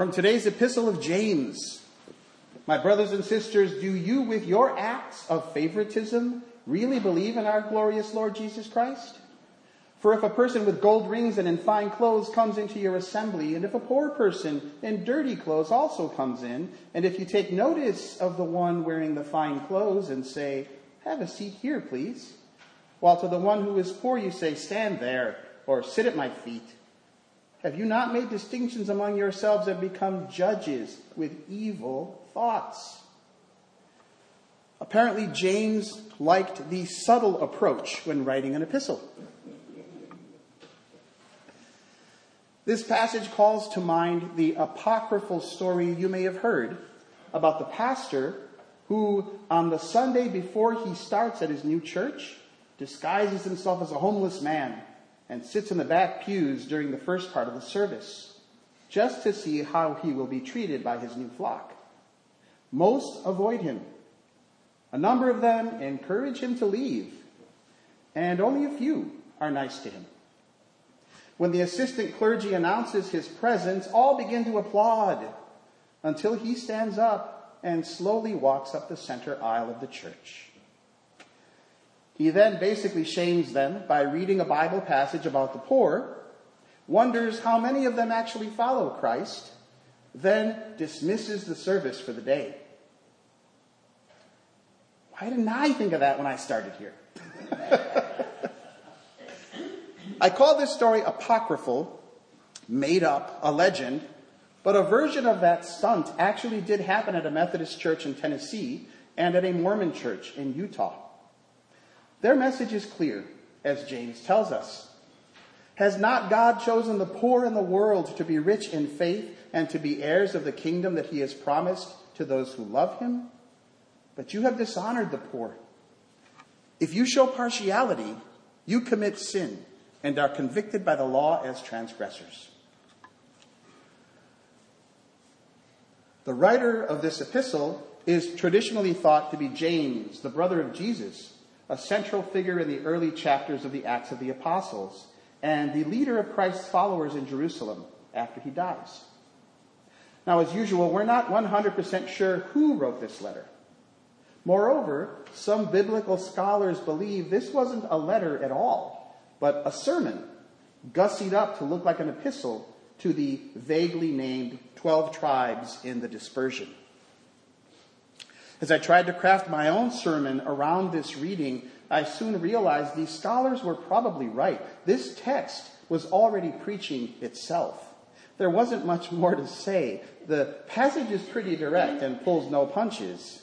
From today's epistle of James. My brothers and sisters, do you, with your acts of favoritism, really believe in our glorious Lord Jesus Christ? For if a person with gold rings and in fine clothes comes into your assembly, and if a poor person in dirty clothes also comes in, and if you take notice of the one wearing the fine clothes and say, Have a seat here, please, while to the one who is poor you say, Stand there, or sit at my feet, have you not made distinctions among yourselves and become judges with evil thoughts? Apparently, James liked the subtle approach when writing an epistle. This passage calls to mind the apocryphal story you may have heard about the pastor who, on the Sunday before he starts at his new church, disguises himself as a homeless man and sits in the back pews during the first part of the service, just to see how he will be treated by his new flock. Most avoid him. A number of them encourage him to leave, and only a few are nice to him. When the assistant clergy announces his presence, all begin to applaud until he stands up and slowly walks up the center aisle of the church. He then basically shames them by reading a Bible passage about the poor, wonders how many of them actually follow Christ, then dismisses the service for the day. Why didn't I think of that when I started here? I call this story apocryphal, made up, a legend, but a version of that stunt actually did happen at a Methodist church in Tennessee and at a Mormon church in Utah. Their message is clear, as James tells us. Has not God chosen the poor in the world to be rich in faith and to be heirs of the kingdom that he has promised to those who love him? But you have dishonored the poor. If you show partiality, you commit sin and are convicted by the law as transgressors. The writer of this epistle is traditionally thought to be James, the brother of Jesus, a central figure in the early chapters of the Acts of the Apostles, and the leader of Christ's followers in Jerusalem after he dies. Now, as usual, we're not 100% sure who wrote this letter. Moreover, some biblical scholars believe this wasn't a letter at all but a sermon gussied up to look like an epistle to the vaguely named 12 tribes in the dispersion. As I tried to craft my own sermon around this reading, I soon realized these scholars were probably right. This text was already preaching itself. There wasn't much more to say. The passage is pretty direct and pulls no punches.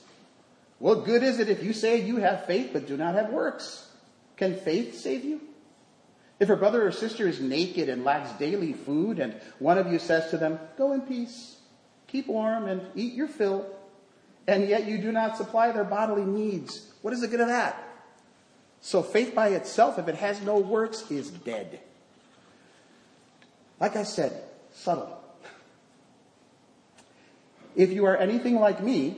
What good is it if you say you have faith but do not have works? Can faith save you? If a brother or sister is naked and lacks daily food, and one of you says to them, Go in peace, keep warm, and eat your fill, and yet you do not supply their bodily needs, what is the good of that? So faith by itself, if it has no works, is dead. Like I said, subtle. If you are anything like me,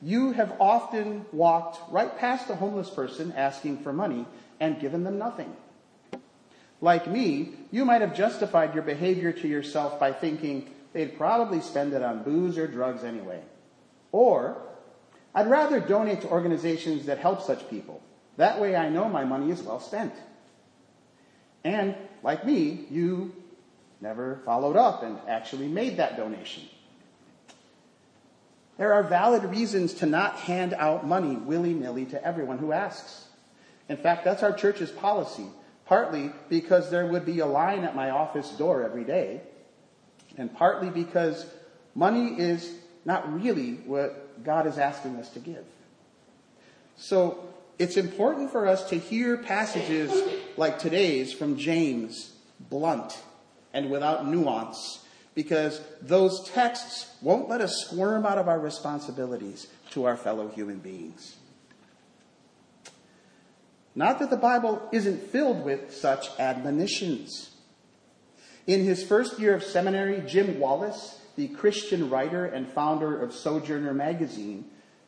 you have often walked right past a homeless person asking for money and given them nothing. Like me, you might have justified your behavior to yourself by thinking they'd probably spend it on booze or drugs anyway. Or, I'd rather donate to organizations that help such people. That way I know my money is well spent. And, like me, you never followed up and actually made that donation. There are valid reasons to not hand out money willy nilly to everyone who asks. In fact, that's our church's policy partly because there would be a line at my office door every day, and partly because money is not really what God is asking us to give. So it's important for us to hear passages like today's from James blunt and without nuance because those texts won't let us squirm out of our responsibilities to our fellow human beings. Not that the Bible isn't filled with such admonitions. In his first year of seminary, Jim Wallis, the Christian writer and founder of Sojourner magazine,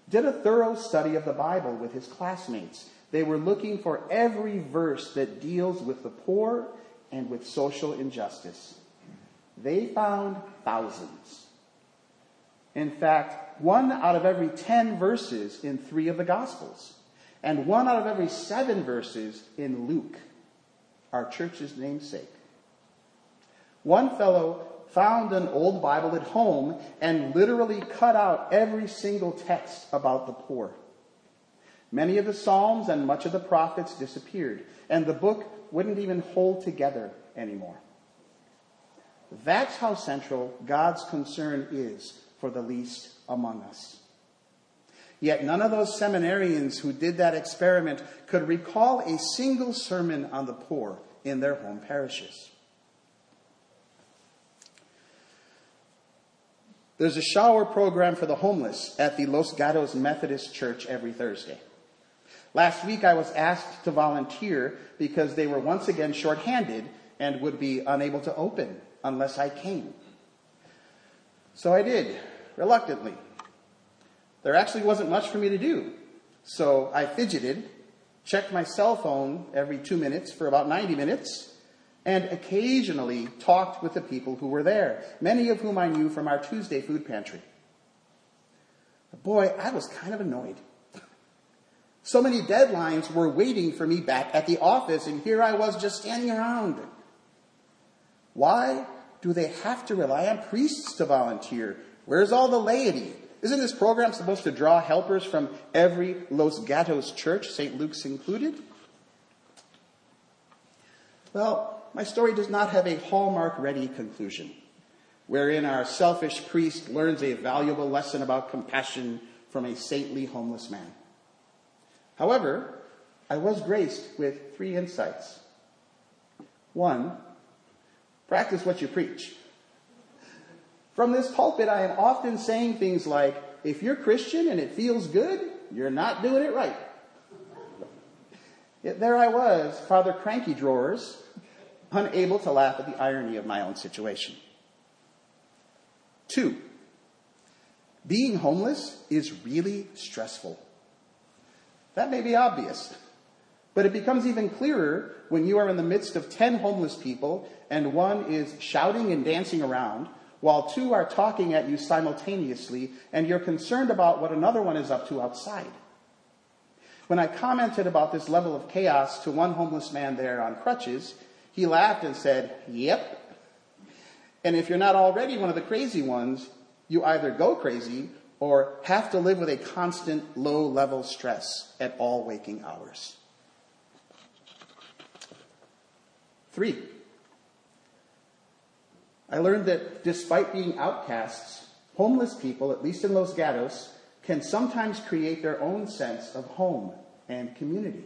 did a thorough study of the Bible with his classmates. They were looking for every verse that deals with the poor and with social injustice. they found thousands. In fact, one out of every 10 verses in three of the Gospels, and one out of every seven verses in Luke, our church's namesake. One fellow found an old Bible at home and literally cut out every single text about the poor. Many of the Psalms and much of the prophets disappeared, and the book wouldn't even hold together anymore. That's how central God's concern is for the least among us. Yet none of those seminarians who did that experiment could recall a single sermon on the poor in their home parishes. There's a shower program for the homeless at the Los Gatos Methodist Church every Thursday. Last week I was asked to volunteer because they were once again shorthanded and would be unable to open unless I came. So I did, reluctantly. There actually wasn't much for me to do. So I fidgeted, checked my cell phone every two minutes for about 90 minutes, and occasionally talked with the people who were there, many of whom I knew from our Tuesday food pantry. But boy, I was kind of annoyed. So many deadlines were waiting for me back at the office, and here I was just standing around. Why do they have to rely on priests to volunteer? Where's all the laity? Isn't this program supposed to draw helpers from every Los Gatos church, St. Luke's included? Well, my story does not have a hallmark ready conclusion, wherein our selfish priest learns a valuable lesson about compassion from a saintly homeless man. However, I was graced with three insights. One, practice what you preach. From this pulpit, I am often saying things like, if you're Christian and it feels good, you're not doing it right. Yet there I was, Father Cranky Drawers, unable to laugh at the irony of my own situation. Two, being homeless is really stressful. That may be obvious, but it becomes even clearer when you are in the midst of 10 homeless people and one is shouting and dancing around while two are talking at you simultaneously, and you're concerned about what another one is up to outside. When I commented about this level of chaos to one homeless man there on crutches, he laughed and said, Yep. And if you're not already one of the crazy ones, you either go crazy or have to live with a constant low level stress at all waking hours. Three, I learned that despite being outcasts, homeless people, at least in Los Gatos, can sometimes create their own sense of home and community.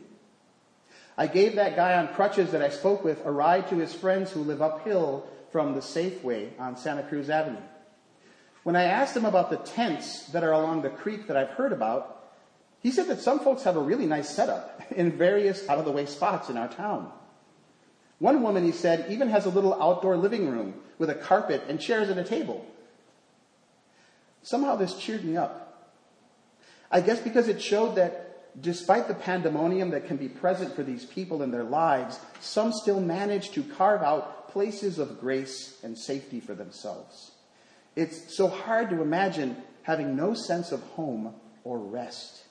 I gave that guy on crutches that I spoke with a ride to his friends who live uphill from the Safeway on Santa Cruz Avenue. When I asked him about the tents that are along the creek that I've heard about, he said that some folks have a really nice setup in various out of the way spots in our town. One woman, he said, even has a little outdoor living room with a carpet and chairs and a table. Somehow this cheered me up. I guess because it showed that despite the pandemonium that can be present for these people in their lives, some still manage to carve out places of grace and safety for themselves. It's so hard to imagine having no sense of home or rest.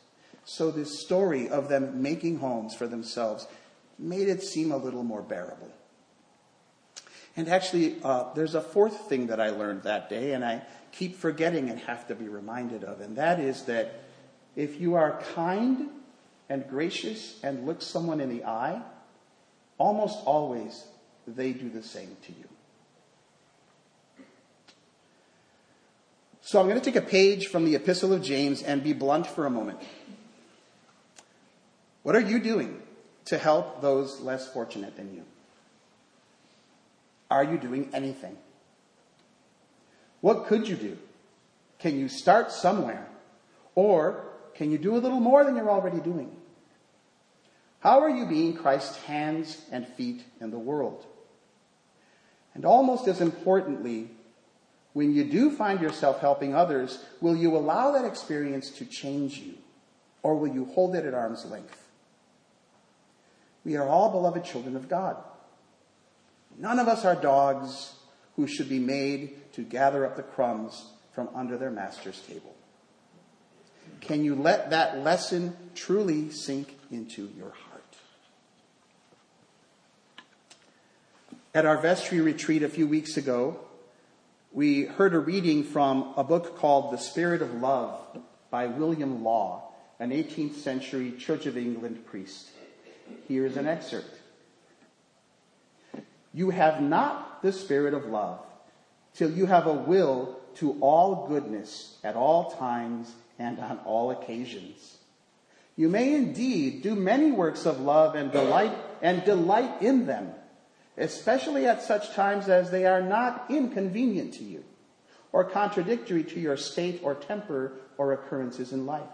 So this story of them making homes for themselves made it seem a little more bearable. And actually, uh, there's a fourth thing that I learned that day, and I keep forgetting and have to be reminded of, and that is that if you are kind and gracious and look someone in the eye, almost always they do the same to you. So I'm going to take a page from the Epistle of James and be blunt for a moment. What are you doing to help those less fortunate than you? Are you doing anything? What could you do? Can you start somewhere? Or can you do a little more than you're already doing? How are you being Christ's hands and feet in the world? And almost as importantly, when you do find yourself helping others, will you allow that experience to change you? Or will you hold it at arm's length? We are all beloved children of God. None of us are dogs who should be made to gather up the crumbs from under their master's table. Can you let that lesson truly sink into your heart? At our vestry retreat a few weeks ago, we heard a reading from a book called The Spirit of Love by William Law, an 18th century Church of England priest. Here is an excerpt. You have not the spirit of love till you have a will to all goodness at all times and on all occasions. You may indeed do many works of love and delight and delight in them especially at such times as they are not inconvenient to you or contradictory to your state or temper or occurrences in life.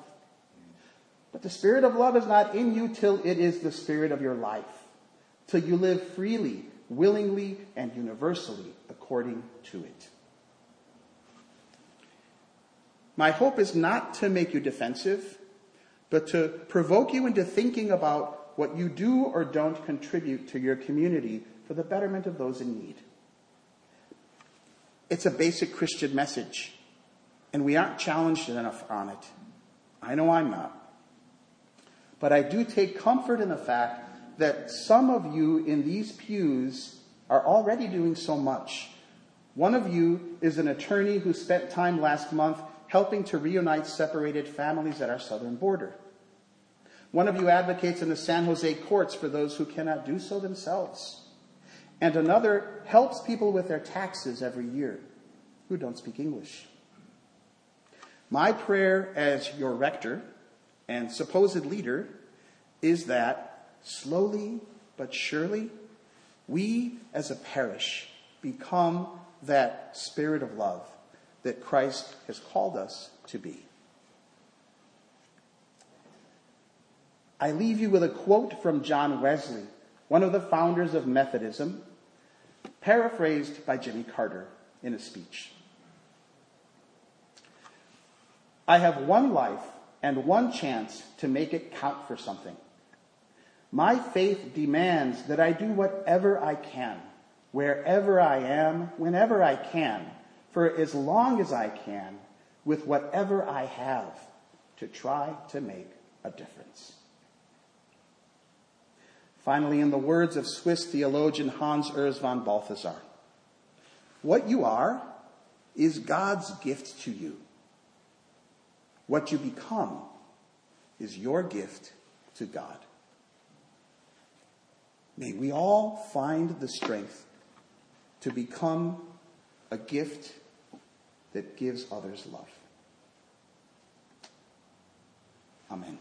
But the spirit of love is not in you till it is the spirit of your life, till you live freely, willingly, and universally according to it. My hope is not to make you defensive, but to provoke you into thinking about what you do or don't contribute to your community for the betterment of those in need. It's a basic Christian message, and we aren't challenged enough on it. I know I'm not. But I do take comfort in the fact that some of you in these pews are already doing so much. One of you is an attorney who spent time last month helping to reunite separated families at our southern border. One of you advocates in the San Jose courts for those who cannot do so themselves and another helps people with their taxes every year who don't speak English. My prayer as your rector and supposed leader is that slowly but surely we as a parish become that spirit of love that Christ has called us to be. I leave you with a quote from John Wesley, one of the founders of Methodism, paraphrased by Jimmy Carter in a speech. I have one life and one chance to make it count for something. My faith demands that I do whatever I can, wherever I am, whenever I can, for as long as I can, with whatever I have, to try to make a difference. Finally, in the words of Swiss theologian Hans Urs von Balthasar, what you are is God's gift to you. What you become is your gift to God. May we all find the strength to become a gift that gives others love. Amen.